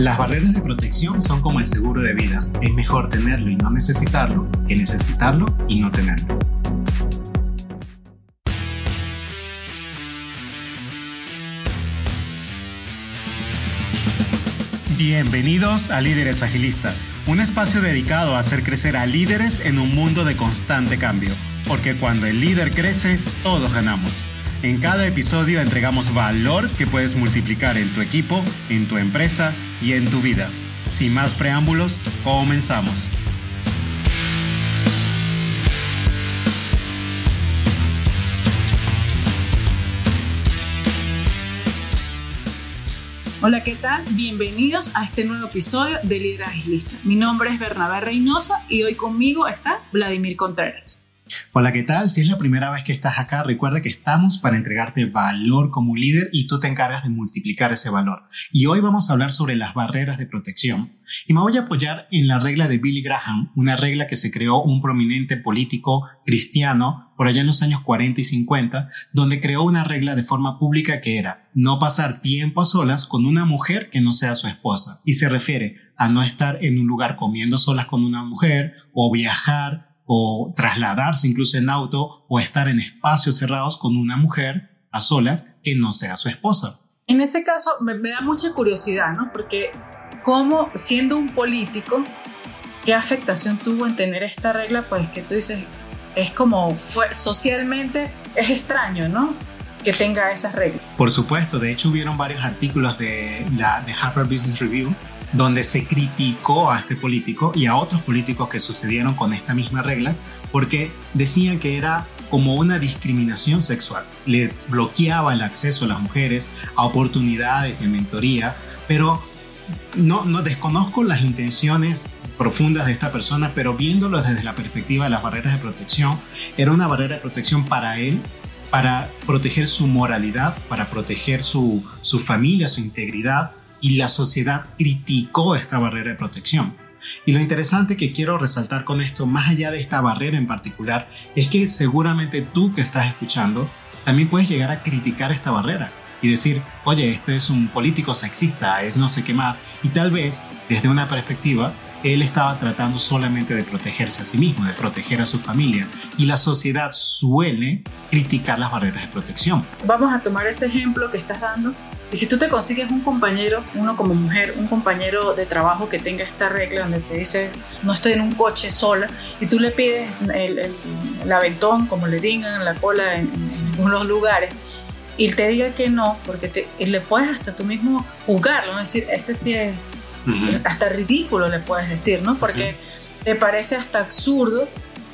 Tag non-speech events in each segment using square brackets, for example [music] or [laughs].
Las barreras de protección son como el seguro de vida. Es mejor tenerlo y no necesitarlo que necesitarlo y no tenerlo. Bienvenidos a Líderes Agilistas, un espacio dedicado a hacer crecer a líderes en un mundo de constante cambio, porque cuando el líder crece, todos ganamos. En cada episodio entregamos valor que puedes multiplicar en tu equipo, en tu empresa y en tu vida. Sin más preámbulos, comenzamos. Hola, ¿qué tal? Bienvenidos a este nuevo episodio de Liderazgo Lista. Mi nombre es Bernabé Reynosa y hoy conmigo está Vladimir Contreras. Hola, ¿qué tal? Si es la primera vez que estás acá, recuerda que estamos para entregarte valor como líder y tú te encargas de multiplicar ese valor. Y hoy vamos a hablar sobre las barreras de protección. Y me voy a apoyar en la regla de Billy Graham, una regla que se creó un prominente político cristiano por allá en los años 40 y 50, donde creó una regla de forma pública que era no pasar tiempo a solas con una mujer que no sea su esposa. Y se refiere a no estar en un lugar comiendo solas con una mujer o viajar o trasladarse incluso en auto o estar en espacios cerrados con una mujer a solas que no sea su esposa. En ese caso me, da mucha curiosidad, ¿no? Porque como siendo un político, ¿qué afectación tuvo en tener esta regla? Pues que tú dices, es como fue, socialmente es extraño, ¿no? Que tenga esas reglas. Por supuesto, de hecho hubieron varios artículos de, la, de Harvard Business Review donde se criticó a este político y a otros políticos que sucedieron con esta misma regla, porque decían que era como una discriminación sexual. Le bloqueaba el acceso a las mujeres a oportunidades y a mentoría, pero no, no desconozco las intenciones profundas de esta persona, pero viéndolo desde la perspectiva de las barreras de protección, era una barrera de protección para él, para proteger su moralidad, para proteger su, su familia, su integridad, y la sociedad criticó esta barrera de protección. Y lo interesante que quiero resaltar con esto, más allá de esta barrera en particular, es que seguramente tú que estás escuchando también puedes llegar a criticar esta barrera y decir, oye, esto es un político sexista, es no sé qué más, y tal vez desde una perspectiva él estaba tratando solamente de protegerse a sí mismo, de proteger a su familia. Y la sociedad suele criticar las barreras de protección. Vamos a tomar ese ejemplo que estás dando y si tú te consigues un compañero, uno como mujer, un compañero de trabajo que tenga esta regla donde te dice, no estoy en un coche sola, y tú le pides el, aventón, como le digan la cola en, algunos lugares, y te diga que no, porque te, le puedes hasta tú mismo juzgarlo, ¿no? decir, este sí es, hasta ridículo le puedes decir, ¿no? Porque te parece hasta absurdo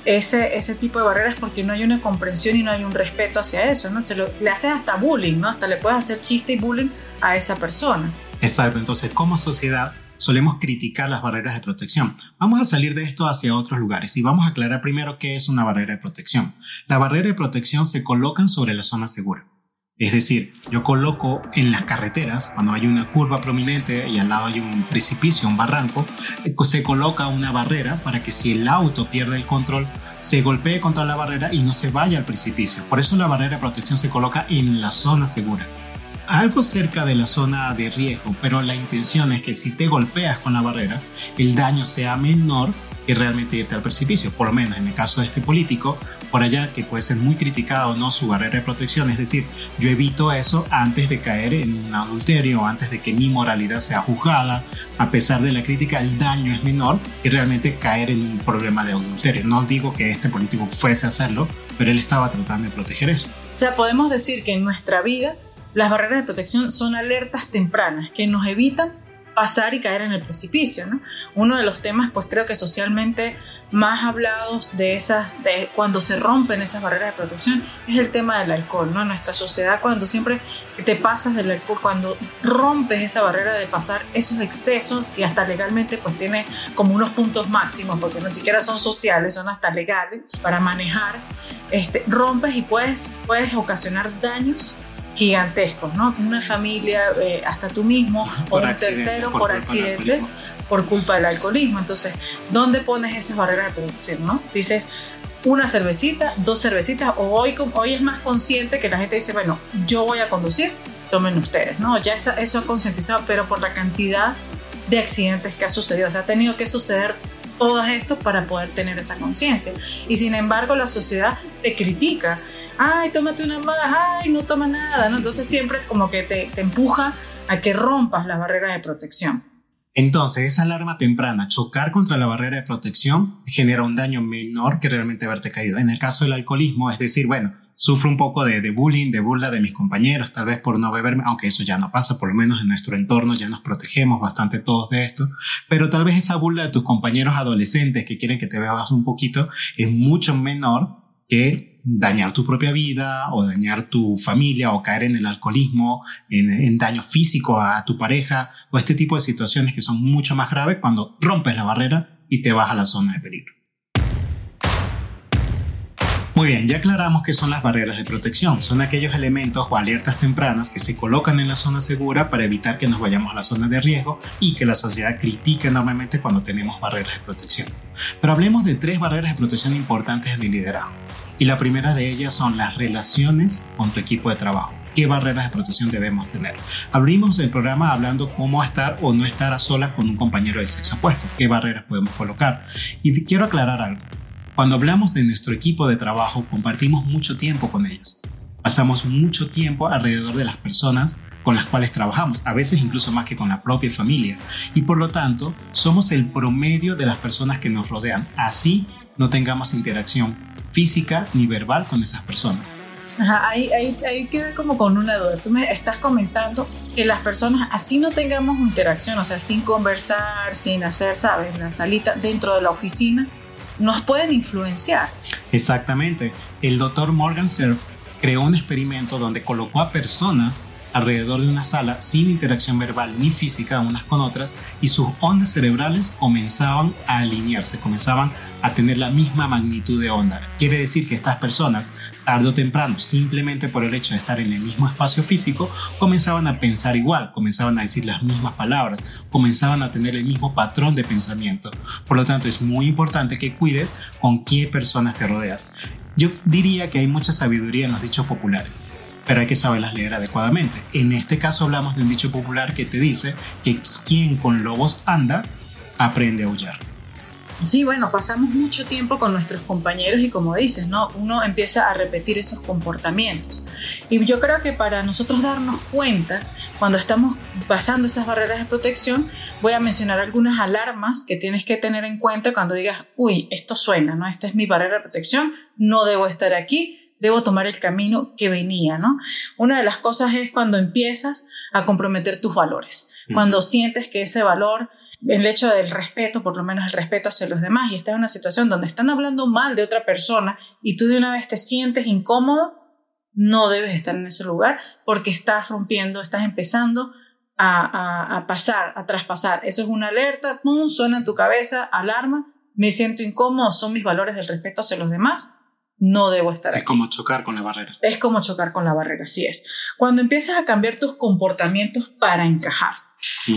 ese, ese tipo de barreras porque no hay una comprensión y no hay un respeto hacia eso, ¿no? Se lo, le haces hasta bullying, ¿no? Hasta le puedes hacer chiste y bullying a esa persona. Exacto, entonces como sociedad solemos criticar las barreras de protección. Vamos a salir de esto hacia otros lugares y vamos a aclarar primero qué es una barrera de protección. La barrera de protección se colocan sobre la zona segura. Es decir, yo coloco en las carreteras, cuando hay una curva prominente y al lado hay un precipicio, un barranco, eh, se coloca una barrera para que si el auto pierde el control, se golpee contra la barrera y no se vaya al precipicio. Por eso la barrera de protección se coloca en la zona segura. Algo cerca de la zona de riesgo, pero la intención es que si te golpeas con la barrera, el daño sea menor que realmente irte al precipicio. Por lo menos en el caso de este político, por allá que puede ser muy criticado, ¿no? Su barrera de protección, es decir, yo evito eso antes de caer en un adulterio, antes de que mi moralidad sea juzgada, a pesar de la crítica, el daño es menor que realmente caer en un problema de adulterio. No digo que este político fuese a hacerlo, pero él estaba tratando de proteger eso. O sea, podemos decir que en nuestra vida las barreras de protección son alertas tempranas que nos evitan pasar y caer en el precipicio. ¿no? Uno de los temas, pues creo que socialmente más hablados de esas, de cuando se rompen esas barreras de protección, es el tema del alcohol, ¿no? Nuestra sociedad, cuando siempre te pasas del alcohol, cuando rompes esa barrera de pasar esos excesos y hasta legalmente, pues tiene como unos puntos máximos, porque no siquiera son sociales, son hasta legales para manejar, este, rompes y puedes, puedes ocasionar daños gigantescos, ¿no? Una familia, eh, hasta tú mismo, o un tercero por, accidentes, por culpa del alcoholismo. Entonces, ¿dónde pones esas barreras de producción, no? Dices, una cervecita, dos cervecitas, o hoy, hoy es más consciente que la gente dice, bueno, yo voy a conducir, tomen ustedes, ¿no? Ya eso ha concientizado, pero por la cantidad de accidentes que ha sucedido. O sea, ha tenido que suceder todo esto para poder tener esa conciencia. Y sin embargo, la sociedad te critica. Ay, tómate una más, ay, no toma nada, ¿no? Entonces siempre como que te, empuja a que rompas las barreras de protección. Entonces, esa alarma temprana, chocar contra la barrera de protección, genera un daño menor que realmente haberte caído. En el caso del alcoholismo, es decir, bueno, sufro un poco de, de, bullying, de burla de mis compañeros, tal vez por no beberme, aunque eso ya no pasa, por lo menos en nuestro entorno ya nos protegemos bastante todos de esto, pero tal vez esa burla de tus compañeros adolescentes que quieren que te veas un poquito es mucho menor que dañar tu propia vida o dañar tu familia o caer en el alcoholismo, en, daño físico a tu pareja o este tipo de situaciones que son mucho más graves cuando rompes la barrera y te vas a la zona de peligro. Muy bien, ya aclaramos qué son las barreras de protección. Son aquellos elementos o alertas tempranas que se colocan en la zona segura para evitar que nos vayamos a la zona de riesgo y que la sociedad critique enormemente cuando tenemos barreras de protección. Pero hablemos de tres barreras de protección importantes en el liderazgo. Y la primera de ellas son las relaciones con tu equipo de trabajo. ¿Qué barreras de protección debemos tener? Abrimos el programa hablando cómo estar o no estar a solas con un compañero del sexo opuesto. ¿Qué barreras podemos colocar? Y quiero aclarar algo. Cuando hablamos de nuestro equipo de trabajo, compartimos mucho tiempo con ellos. Pasamos mucho tiempo alrededor de las personas con las cuales trabajamos, a veces incluso más que con la propia familia. Y por lo tanto, somos el promedio de las personas que nos rodean. Así no tengamos interacción física ni verbal con esas personas. Ajá, ahí, ahí, ahí queda como con una duda. Tú me estás comentando que las personas, así no tengamos interacción, o sea, sin conversar, sin hacer, ¿sabes? La salita dentro de la oficina, nos pueden influenciar. Exactamente. El doctor Morgan Cerf creó un experimento donde colocó a personas alrededor de una sala sin interacción verbal ni física unas con otras y sus ondas cerebrales comenzaban a alinearse, comenzaban a tener la misma magnitud de onda. Quiere decir que estas personas, tarde o temprano, simplemente por el hecho de estar en el mismo espacio físico, comenzaban a pensar igual, comenzaban a decir las mismas palabras, comenzaban a tener el mismo patrón de pensamiento. Por lo tanto, es muy importante que cuides con qué personas te rodeas. Yo diría que hay mucha sabiduría en los dichos populares pero hay que saberlas leer adecuadamente. En este caso hablamos de un dicho popular que te dice que quien con lobos anda, aprende a aullar. Sí, bueno, pasamos mucho tiempo con nuestros compañeros y como dices, ¿no? Uno empieza a repetir esos comportamientos. Y yo creo que para nosotros darnos cuenta, cuando estamos pasando esas barreras de protección, voy a mencionar algunas alarmas que tienes que tener en cuenta cuando digas, uy, esto suena, ¿no? Esta es mi barrera de protección, no debo estar aquí, debo tomar el camino que venía, ¿no? Una de las cosas es cuando empiezas a comprometer tus valores, cuando sientes que ese valor, el hecho del respeto, por lo menos el respeto hacia los demás, y estás en una situación donde están hablando mal de otra persona y tú de una vez te sientes incómodo, no debes estar en ese lugar porque estás rompiendo, estás empezando a, pasar, a traspasar. Eso es una alerta, ¡pum! suena en tu cabeza, alarma, me siento incómodo, son mis valores del respeto hacia los demás, no debo estar es como chocar con la barrera. Es como chocar con la barrera, así es. Cuando empiezas a cambiar tus comportamientos para encajar.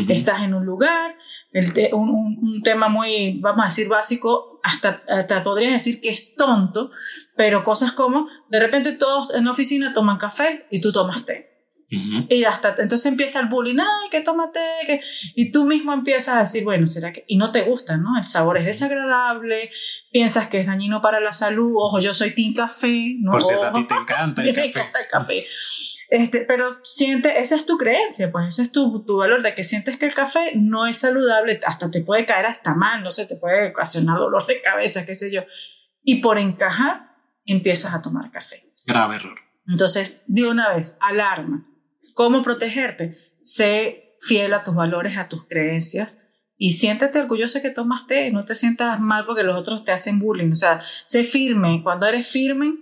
Estás en un lugar, un, tema muy, vamos a decir, básico, hasta, hasta podrías decir que es tonto, pero cosas como, de repente todos en la oficina toman café y tú tomas té. Y hasta entonces empieza el bullying, ay, que tómate, que... y tú mismo empiezas a decir, bueno, será que, y no te gusta, ¿no? El sabor es desagradable, piensas que es dañino para la salud, ojo, yo soy team café, ¿no? Por cierto, a ti te encanta [laughs] el café. Me encanta el café. Este, pero siente, esa es tu creencia, pues ese es tu, tu, valor de que sientes que el café no es saludable, hasta te puede caer hasta mal, no sé, te puede ocasionar dolor de cabeza, qué sé yo. Y por encajar, empiezas a tomar café. Grave error. Entonces, de una vez, alarma ¿Cómo protegerte? Sé fiel a tus valores, a tus creencias y siéntete orgulloso que tomaste, no te sientas mal porque los otros te hacen bullying. O sea, sé firme. Cuando eres firme,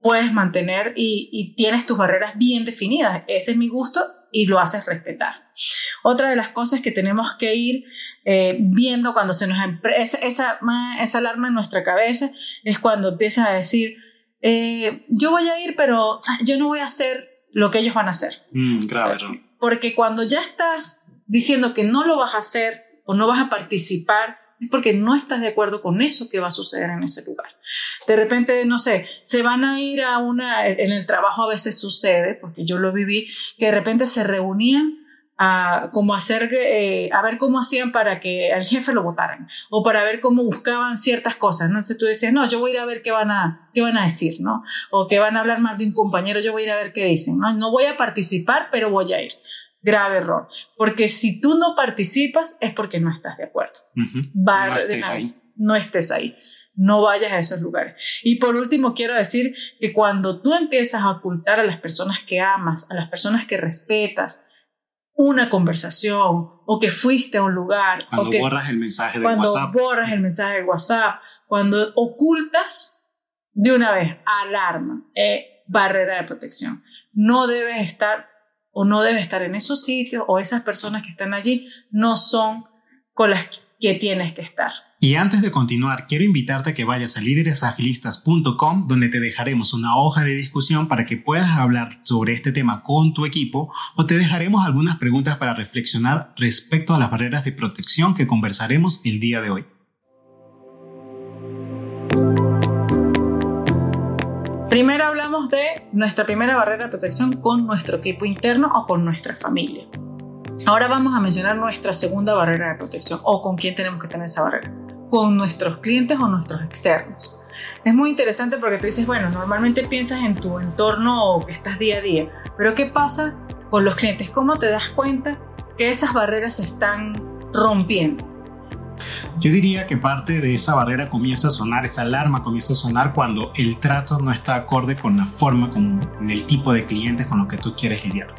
puedes mantener y, tienes tus barreras bien definidas. Ese es mi gusto y lo haces respetar. Otra de las cosas que tenemos que ir eh, viendo cuando se nos esa, esa, esa, alarma en nuestra cabeza es cuando empiezas a decir, eh, yo voy a ir, pero yo no voy a hacer lo que ellos van a hacer. Mm, grave Porque cuando ya estás diciendo que no lo vas a hacer o no vas a participar, es porque no estás de acuerdo con eso que va a suceder en ese lugar. De repente, no sé, se van a ir a una, en el trabajo a veces sucede, porque yo lo viví, que de repente se reunían a como hacer, eh, a ver cómo hacían para que al jefe lo votaran o para ver cómo buscaban ciertas cosas, ¿no? Entonces tú decías, no, yo voy a ir a ver qué van a, qué van a decir, ¿no? O que van a hablar más de un compañero, yo voy a ir a ver qué dicen, ¿no? No voy a participar, pero voy a ir. Grave error. Porque si tú no participas es porque no estás de acuerdo. Va no, de una vez, no estés ahí no vayas a esos lugares. Y por último, quiero decir que cuando tú empiezas a ocultar a las personas que amas, a las personas que respetas, una conversación o que fuiste a un lugar. Cuando o que, borras el mensaje de cuando WhatsApp. borras el mensaje de WhatsApp, cuando ocultas de una vez, alarma, eh, barrera de protección. No debes estar o no debes estar en esos sitios o esas personas que están allí no son con las que tienes que estar. Y antes de continuar, quiero invitarte a que vayas a líderesagilistas.com donde te dejaremos una hoja de discusión para que puedas hablar sobre este tema con tu equipo o te dejaremos algunas preguntas para reflexionar respecto a las barreras de protección que conversaremos el día de hoy. Primero hablamos de nuestra primera barrera de protección con nuestro equipo interno o con nuestra familia. Ahora vamos a mencionar nuestra segunda barrera de protección o con quién tenemos que tener esa barrera con nuestros clientes o nuestros externos. Es muy interesante porque tú dices, bueno, normalmente piensas en tu entorno que estás día a día, pero ¿qué pasa con los clientes? ¿Cómo te das cuenta que esas barreras se están rompiendo? Yo diría que parte de esa barrera comienza a sonar, esa alarma comienza a sonar cuando el trato no está acorde con la forma, con el tipo de clientes con los que tú quieres lidiar.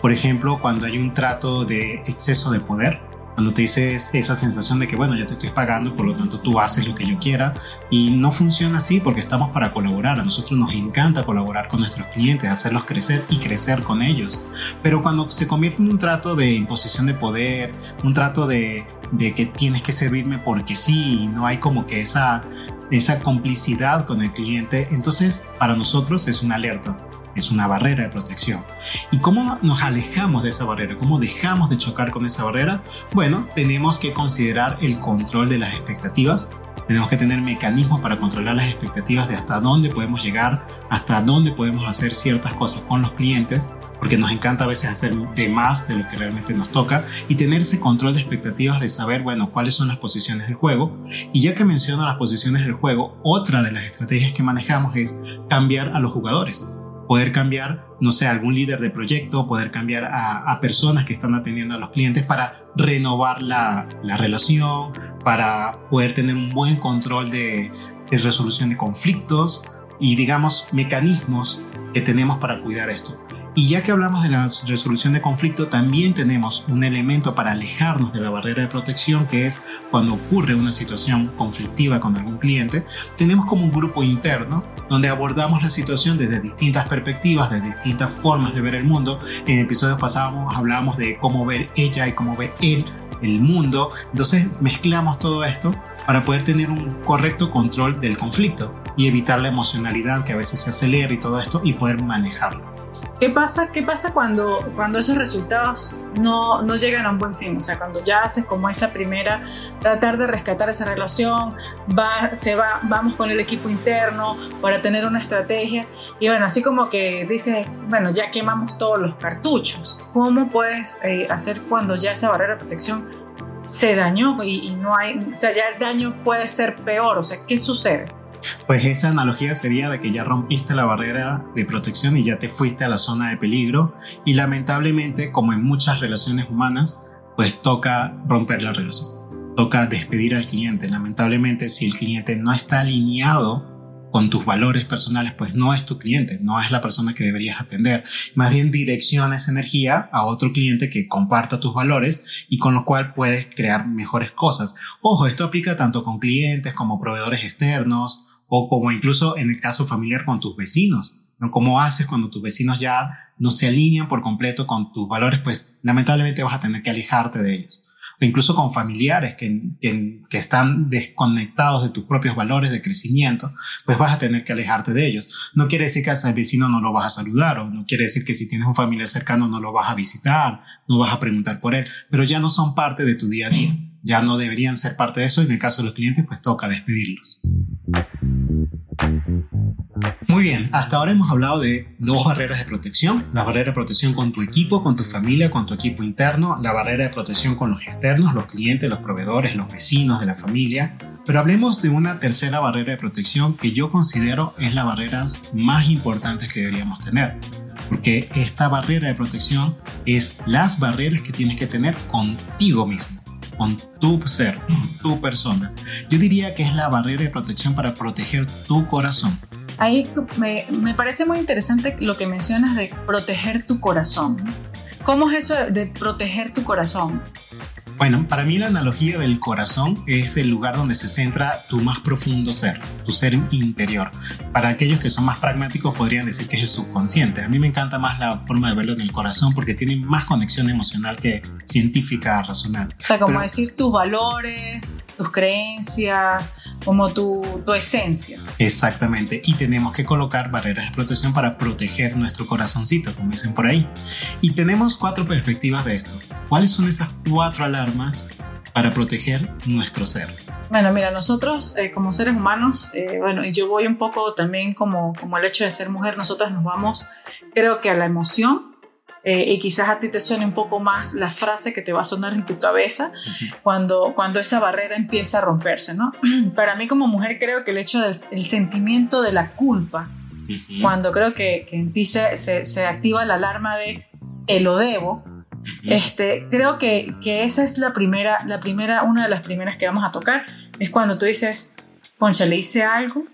Por ejemplo, cuando hay un trato de exceso de poder, cuando te dices esa sensación de que, bueno, ya te estoy pagando, por lo tanto tú haces lo que yo quiera. Y no funciona así porque estamos para colaborar. A nosotros nos encanta colaborar con nuestros clientes, hacerlos crecer y crecer con ellos. Pero cuando se convierte en un trato de imposición de poder, un trato de, de que tienes que servirme porque sí, no hay como que esa, esa complicidad con el cliente, entonces para nosotros es una alerta es una barrera de protección. ¿Y cómo nos alejamos de esa barrera? ¿Cómo dejamos de chocar con esa barrera? Bueno, tenemos que considerar el control de las expectativas. Tenemos que tener mecanismos para controlar las expectativas de hasta dónde podemos llegar, hasta dónde podemos hacer ciertas cosas con los clientes, porque nos encanta a veces hacer de más de lo que realmente nos toca y tener ese control de expectativas de saber, bueno, cuáles son las posiciones del juego. Y ya que menciono las posiciones del juego, otra de las estrategias que manejamos es cambiar a los jugadores poder cambiar, no sé, algún líder de proyecto, poder cambiar a, personas que están atendiendo a los clientes para renovar la, relación, para poder tener un buen control de resolución de conflictos y, digamos, mecanismos que tenemos para cuidar esto. Y ya que hablamos de la resolución de conflicto, también tenemos un elemento para alejarnos de la barrera de protección, que es cuando ocurre una situación conflictiva con algún cliente, tenemos como un grupo interno donde abordamos la situación desde distintas perspectivas, de distintas formas de ver el mundo. En episodios pasados hablábamos de cómo ver ella y cómo ver él el mundo. Entonces mezclamos todo esto para poder tener un correcto control del conflicto y evitar la emocionalidad que a veces se acelera y todo esto y poder manejarlo. ¿Qué pasa, qué pasa cuando, cuando esos resultados no, no, llegan a un buen fin? O sea, cuando ya haces como esa primera, tratar de rescatar esa relación, va, se va, vamos con el equipo interno para tener una estrategia. Y bueno, así como que dices, bueno, ya quemamos todos los cartuchos. ¿Cómo puedes eh, hacer cuando ya esa barrera de protección se dañó y, y no hay, o sea, ya el daño puede ser peor? O sea, ¿qué sucede? Pues esa analogía sería de que ya rompiste la barrera de protección y ya te fuiste a la zona de peligro y lamentablemente, como en muchas relaciones humanas, pues toca romper la relación. Toca despedir al cliente. Lamentablemente, si el cliente no está alineado con tus valores personales, pues no es tu cliente, no es la persona que deberías atender. Más bien direcciona esa energía a otro cliente que comparta tus valores y con lo cual puedes crear mejores cosas. Ojo, esto aplica tanto con clientes como proveedores externos, o como incluso en el caso familiar con tus vecinos. ¿no? ¿Cómo haces cuando tus vecinos ya no se alinean por completo con tus valores? Pues lamentablemente vas a tener que alejarte de ellos. O incluso con familiares que, que, que, están desconectados de tus propios valores de crecimiento, pues vas a tener que alejarte de ellos. No quiere decir que a ese vecino no lo vas a saludar, o no quiere decir que si tienes un familiar cercano no lo vas a visitar, no vas a preguntar por él, pero ya no son parte de tu día a día. Ya no deberían ser parte de eso y en el caso de los clientes, pues toca despedirlos. Muy bien, hasta ahora hemos hablado de dos barreras de protección. La barrera de protección con tu equipo, con tu familia, con tu equipo interno. La barrera de protección con los externos, los clientes, los proveedores, los vecinos de la familia. Pero hablemos de una tercera barrera de protección que yo considero es la barrera más importante que deberíamos tener. Porque esta barrera de protección es las barreras que tienes que tener contigo mismo con tu ser, tu persona. Yo diría que es la barrera de protección para proteger tu corazón. Ahí me, me parece muy interesante lo que mencionas de proteger tu corazón. ¿Cómo es eso de proteger tu corazón? Bueno, para mí la analogía del corazón es el lugar donde se centra tu más profundo ser, tu ser interior. Para aquellos que son más pragmáticos podrían decir que es el subconsciente. A mí me encanta más la forma de verlo en el corazón porque tiene más conexión emocional que científica racional. O sea, como decir tus valores, tus creencias, como tu, tu, esencia. Exactamente, y tenemos que colocar barreras de protección para proteger nuestro corazoncito, como dicen por ahí. Y tenemos cuatro perspectivas de esto. ¿Cuáles son esas cuatro alarmas para proteger nuestro ser? Bueno, mira, nosotros eh, como seres humanos, eh, bueno, y yo voy un poco también como, como el hecho de ser mujer, nosotras nos vamos, creo que a la emoción, eh, y quizás a ti te suene un poco más la frase que te va a sonar en tu cabeza cuando, cuando esa barrera empieza a romperse, ¿no? [clears throat] Para mí como mujer creo que el hecho del el sentimiento de la culpa, cuando creo que, que en ti se, se, se, activa la alarma de te lo debo, este, creo que, que, esa es la primera, la primera, una de las primeras que vamos a tocar, es cuando tú dices, concha, le hice algo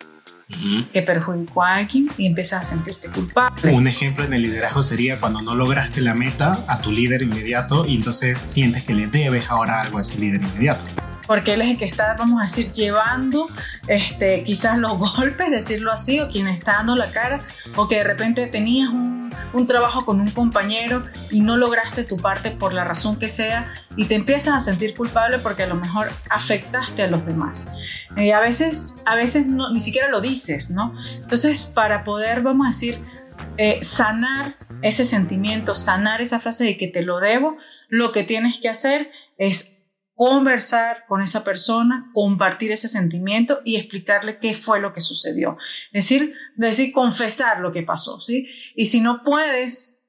que perjudicó a alguien y empiezas a sentirte culpable. Un ejemplo en el liderazgo sería cuando no lograste la meta a tu líder inmediato y entonces sientes que le debes ahora algo a ese líder inmediato. Porque él es el que está, vamos a decir, llevando este, quizás los [laughs] golpes, decirlo así, o quien está dando la cara, o que de repente tenías un, un, trabajo con un compañero y no lograste tu parte por la razón que sea, y te empiezas a sentir culpable porque a lo mejor afectaste a los demás. Eh, a veces, a veces no, ni siquiera lo dices, ¿no? Entonces, para poder, vamos a decir, eh, sanar ese sentimiento, sanar esa frase de que te lo debo, lo que tienes que hacer es conversar con esa persona, compartir ese sentimiento y explicarle qué fue lo que sucedió. Es decir, decir, confesar lo que pasó, ¿sí? Y si no puedes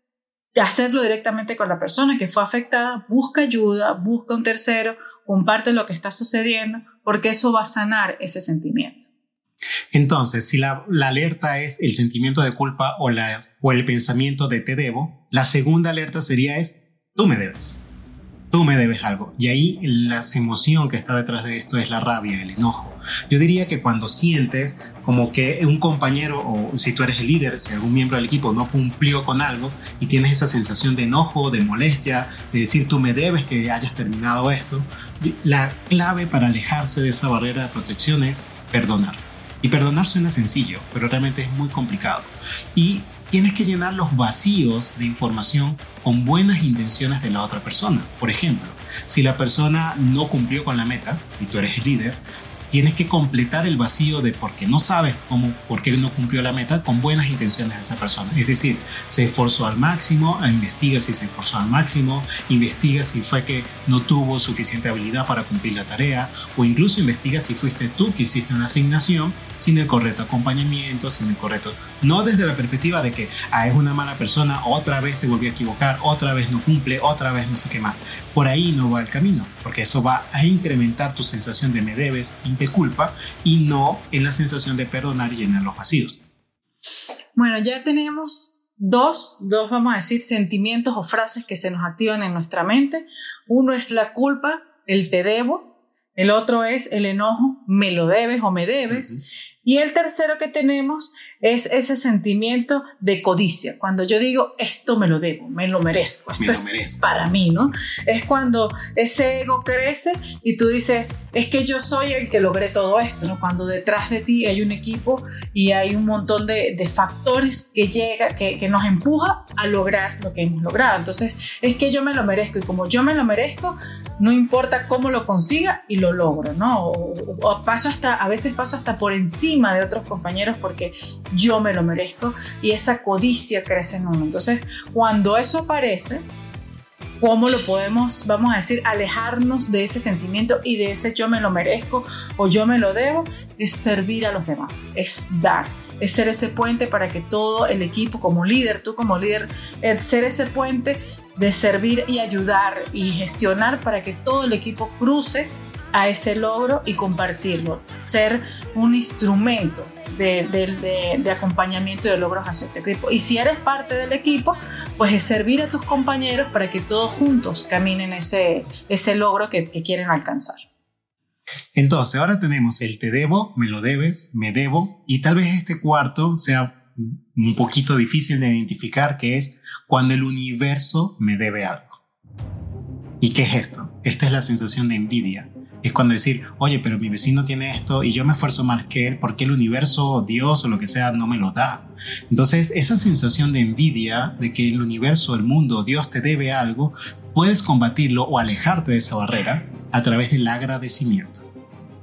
hacerlo directamente con la persona que fue afectada, busca ayuda, busca un tercero, comparte lo que está sucediendo, porque eso va a sanar ese sentimiento. Entonces, si la, alerta es el sentimiento de culpa o, o el pensamiento de te debo, la segunda alerta sería es tú me debes tú me debes algo. Y ahí la emoción que está detrás de esto es la rabia, el enojo. Yo diría que cuando sientes como que un compañero o si tú eres el líder, si algún miembro del equipo no cumplió con algo y tienes esa sensación de enojo, de molestia, de decir tú me debes que hayas terminado esto, la clave para alejarse de esa barrera de protección es perdonar. Y perdonar suena sencillo, pero realmente es muy complicado. Y tienes que llenar los vacíos de información con buenas intenciones de la otra persona. Por ejemplo, si la persona no cumplió con la meta y tú eres el líder, tienes que completar el vacío de por qué no sabes cómo, por qué no cumplió la meta con buenas intenciones de esa persona. Es decir, se esforzó al máximo, investiga si se esforzó al máximo, investiga si fue que no tuvo suficiente habilidad para cumplir la tarea, o incluso investiga si fuiste tú que hiciste una asignación sin el correcto acompañamiento, sin el correcto... No desde la perspectiva de que ah, es una mala persona, otra vez se volvió a equivocar, otra vez no cumple, otra vez no sé qué más. Por ahí no va el camino, porque eso va a incrementar tu sensación de me debes, de culpa, y no en la sensación de perdonar y llenar los vacíos. Bueno, ya tenemos dos, dos, vamos a decir, sentimientos o frases que se nos activan en nuestra mente. Uno es la culpa, el te debo, el otro es el enojo, me lo debes o me debes. Y el tercero que tenemos es ese sentimiento de codicia. Cuando yo digo, esto me lo debo, me lo merezco, esto es para mí, ¿no? Es cuando ese ego crece y tú dices, es que yo soy el que logré todo esto, ¿no? Cuando detrás de ti hay un equipo y hay un montón de, de factores que llega, que, que, nos empuja a lograr lo que hemos logrado. Entonces, es que yo me lo merezco y como yo me lo merezco, no importa cómo lo consiga y lo logro, ¿no? O, paso hasta, a veces paso hasta por encima de otros compañeros porque yo me lo merezco y esa codicia crece en uno. Entonces, cuando eso aparece, ¿cómo lo podemos, vamos a decir, alejarnos de ese sentimiento y de ese yo me lo merezco o yo me lo debo? Es servir a los demás, es dar es ser ese puente para que todo el equipo como líder, tú como líder, ser ese puente de servir y ayudar y gestionar para que todo el equipo cruce a ese logro y compartirlo, ser un instrumento de, acompañamiento y de logros hacia tu equipo. Y si eres parte del equipo, pues es servir a tus compañeros para que todos juntos caminen ese, ese logro que, que quieren alcanzar. Entonces, ahora tenemos el te debo, me lo debes, me debo, y tal vez este cuarto sea un poquito difícil de identificar, que es cuando el universo me debe algo. ¿Y qué es esto? Esta es la sensación de envidia. Es cuando decir, oye, pero mi vecino tiene esto y yo me esfuerzo más que él, porque el universo, Dios o lo que sea no me lo da? Entonces, esa sensación de envidia de que el universo, el mundo, Dios te debe algo, puedes combatirlo o alejarte de esa barrera a través del agradecimiento.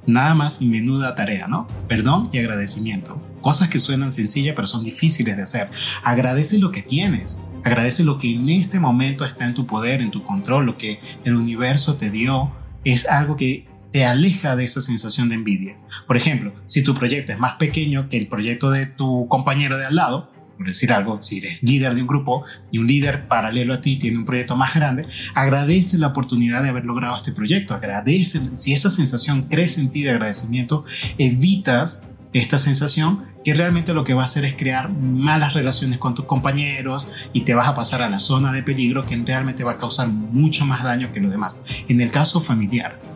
Nada más y menuda tarea, ¿no? Perdón y agradecimiento. Cosas que suenan sencillas pero son difíciles de hacer. Agradece lo que tienes. Agradece lo que en este momento está en tu poder, en tu control, lo que el universo te dio. Es algo que te aleja de esa sensación de envidia. Por ejemplo, si tu proyecto es más pequeño que el proyecto de tu compañero de al lado, por decir algo, si eres líder de un grupo y un líder paralelo a ti tiene un proyecto más grande, agradece la oportunidad de haber logrado este proyecto, agradece, si esa sensación crece en ti de agradecimiento, evitas esta sensación que realmente lo que va a hacer es crear malas relaciones con tus compañeros y te vas a pasar a la zona de peligro que realmente va a causar mucho más daño que los demás. En el caso familiar,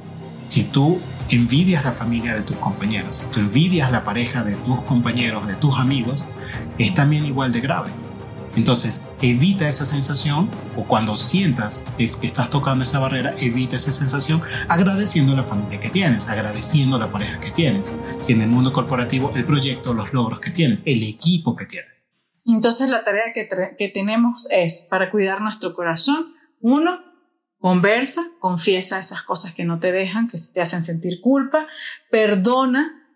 si tú envidias la familia de tus compañeros, si tú envidias la pareja de tus compañeros, de tus amigos, es también igual de grave. Entonces, evita esa sensación o cuando sientas que estás tocando esa barrera, evita esa sensación agradeciendo la familia que tienes, agradeciendo la pareja que tienes. Si en el mundo corporativo, el proyecto, los logros que tienes, el equipo que tienes. Entonces, la tarea que, que tenemos es para cuidar nuestro corazón, uno, Conversa, confiesa esas cosas que no te dejan, que te hacen sentir culpa, perdona,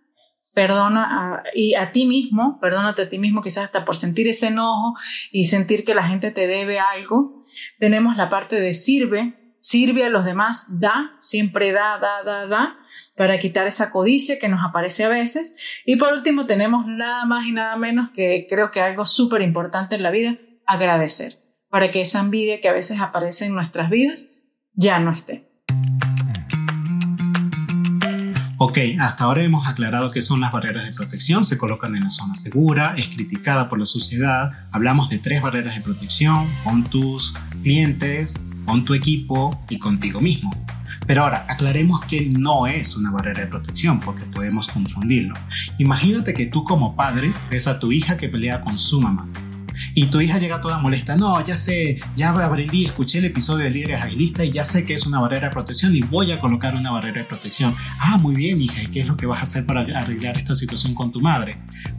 perdona a, y a ti mismo, perdónate a ti mismo quizás hasta por sentir ese enojo y sentir que la gente te debe algo. Tenemos la parte de sirve, sirve a los demás, da, siempre da, da, da, da, para quitar esa codicia que nos aparece a veces. Y por último tenemos nada más y nada menos que creo que algo súper importante en la vida, agradecer, para que esa envidia que a veces aparece en nuestras vidas ya no esté. Ok, hasta ahora hemos aclarado qué son las barreras de protección, se colocan en la zona segura, es criticada por la sociedad, hablamos de tres barreras de protección, con tus clientes, con tu equipo y contigo mismo. Pero ahora, aclaremos que no es una barrera de protección porque podemos confundirlo. Imagínate que tú como padre ves a tu hija que pelea con su mamá y tu hija llega toda molesta. No, ya sé, ya aprendí, escuché el episodio de Líderes Agilistas y ya sé que es una barrera de protección y voy a colocar una barrera de protección. Ah, muy bien, hija, ¿y qué es lo que vas a hacer para arreglar esta situación con tu madre?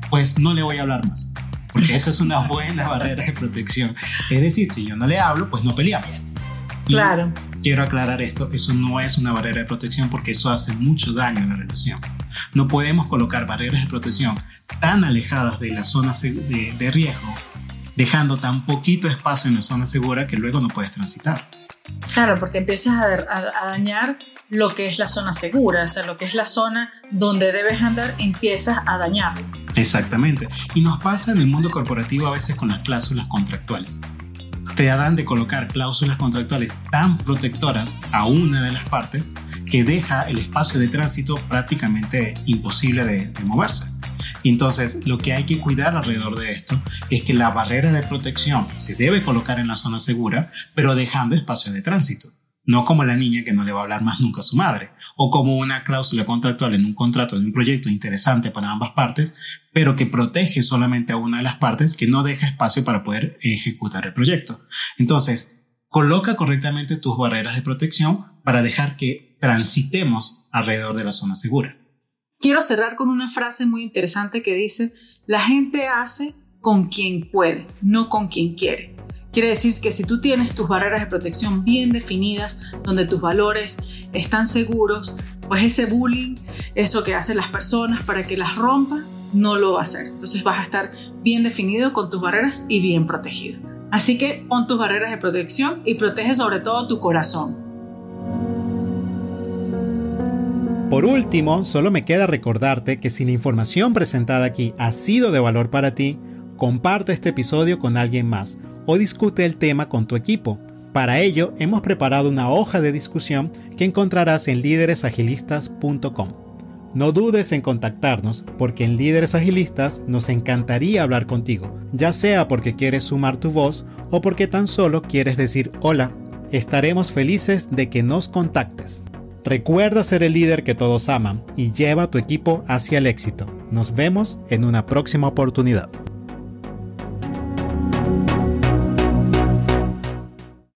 Pues no le voy a hablar más. Porque eso es una [laughs] buena barrera de protección. Es decir, si yo no le hablo, pues no peleamos. claro. Quiero aclarar esto, eso no es una barrera de protección porque eso hace mucho daño en la relación. No podemos colocar barreras de protección tan alejadas de la zona de, de riesgo dejando tan poquito espacio en la zona segura que luego no puedes transitar. Claro, porque empiezas a, dañar lo que es la zona segura, o sea, lo que es la zona donde debes andar, empiezas a dañarlo. Exactamente. Y nos pasa en el mundo corporativo a veces con las cláusulas contractuales. Te dan de colocar cláusulas contractuales tan protectoras a una de las partes que deja el espacio de tránsito prácticamente imposible de moverse. Entonces, lo que hay que cuidar alrededor de esto es que la barrera de protección se debe colocar en la zona segura, pero dejando espacio de tránsito. No como la niña que no le va a hablar más nunca a su madre, o como una cláusula contractual en un contrato de un proyecto interesante para ambas partes, pero que protege solamente a una de las partes que no deja espacio para poder ejecutar el proyecto. Entonces, coloca correctamente tus barreras de protección para dejar que transitemos alrededor de la zona segura. Quiero cerrar con una frase muy interesante que dice, la gente hace con quien puede, no con quien quiere. Quiere decir que si tú tienes tus barreras de protección bien definidas, donde tus valores están seguros, pues ese bullying, eso que hacen las personas para que las rompan, no lo va a hacer. Entonces vas a estar bien definido con tus barreras y bien protegido. Así que pon tus barreras de protección y protege sobre todo tu corazón. Por último, solo me queda recordarte que si la información presentada aquí ha sido de valor para ti, comparte este episodio con alguien más o discute el tema con tu equipo. Para ello, hemos preparado una hoja de discusión que encontrarás en líderesagilistas.com. No dudes en contactarnos porque en Líderes Agilistas nos encantaría hablar contigo, ya sea porque quieres sumar tu voz o porque tan solo quieres decir hola. Estaremos felices de que nos contactes. Recuerda ser el líder que todos aman y lleva a tu equipo hacia el éxito. Nos vemos en una próxima oportunidad.